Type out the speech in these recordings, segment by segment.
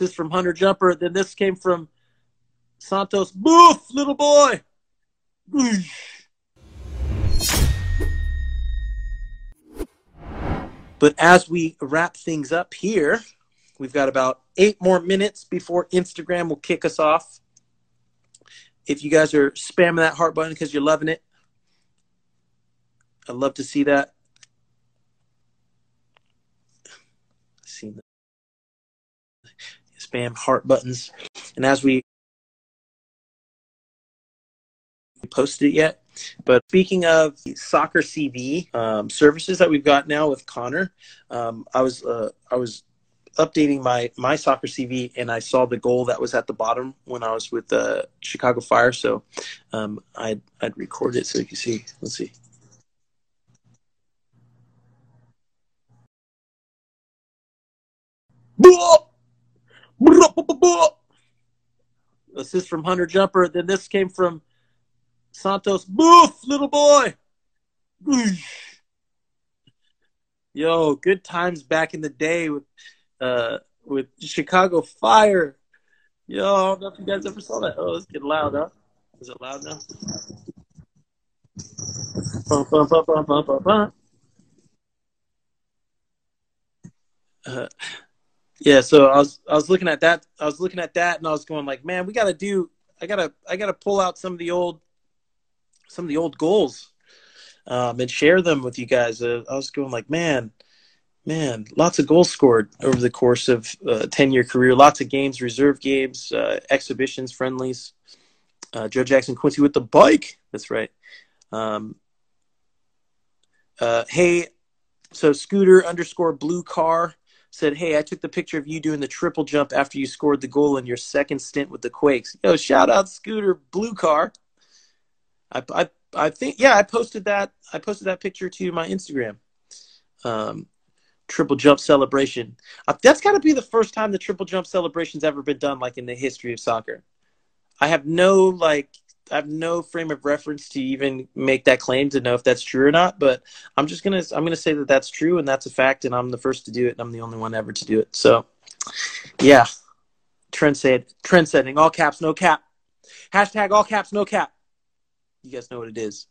is from Hunter Jumper. Then this came from Santos. Boof, little boy. But as we wrap things up here, we've got about eight more minutes before Instagram will kick us off. If you guys are spamming that heart button because you're loving it, I'd love to see that. See the spam heart buttons. And as we posted it yet. But speaking of soccer CV um, services that we've got now with Connor, um, I was uh, I was updating my my soccer CV and I saw the goal that was at the bottom when I was with the uh, Chicago Fire. So um, I'd I'd record it so you can see. Let's see. This is from Hunter Jumper. Then this came from Santos. Boof, little boy. Yo, good times back in the day with uh with Chicago Fire. Yo, I don't know if you guys ever saw that. Oh, it's getting loud, huh? Is it loud now? Uh, yeah, so I was I was looking at that I was looking at that and I was going like, man, we got to do I got to I got to pull out some of the old some of the old goals um, and share them with you guys. Uh, I was going like, man, man, lots of goals scored over the course of a 10 year career, lots of games, reserve games, uh, exhibitions, friendlies. Uh, Joe Jackson Quincy with the bike. That's right. Um, uh, hey, so scooter underscore blue car said, Hey, I took the picture of you doing the triple jump after you scored the goal in your second stint with the Quakes. Yo, shout out Scooter Blue Car. I, I, I think, yeah, I posted that. I posted that picture to my Instagram. Um, triple jump celebration. Uh, that's got to be the first time the triple jump celebration's ever been done, like in the history of soccer. I have no like I have no frame of reference to even make that claim to know if that's true or not. But I'm just gonna I'm gonna say that that's true and that's a fact, and I'm the first to do it, and I'm the only one ever to do it. So, yeah, trend set trend setting, all caps, no cap. Hashtag all caps, no cap. You guys know what it is.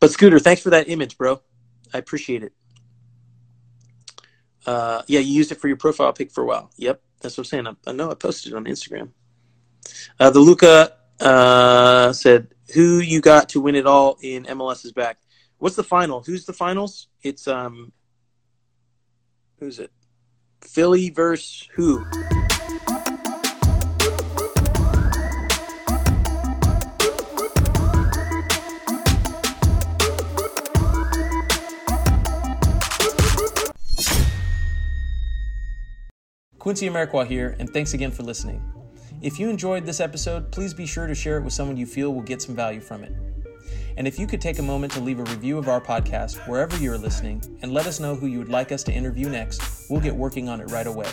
But Scooter, thanks for that image, bro. I appreciate it. Uh, yeah, you used it for your profile pic for a while. Yep, that's what I'm saying. I, I know I posted it on Instagram. Uh, the Luca uh, said, "Who you got to win it all in MLS is back." What's the final? Who's the finals? It's um, who's it? Philly versus who? Quincy Amarikwa here, and thanks again for listening. If you enjoyed this episode, please be sure to share it with someone you feel will get some value from it. And if you could take a moment to leave a review of our podcast wherever you're listening and let us know who you would like us to interview next, we'll get working on it right away.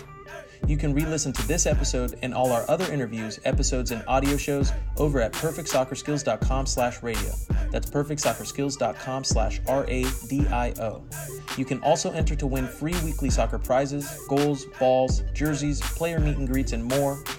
You can re-listen to this episode and all our other interviews, episodes, and audio shows over at perfectsoccerskills.com slash radio. That's perfectsoccerskills.com slash R-A-D-I-O. You can also enter to win free weekly soccer prizes, goals, balls, jerseys, player meet and greets, and more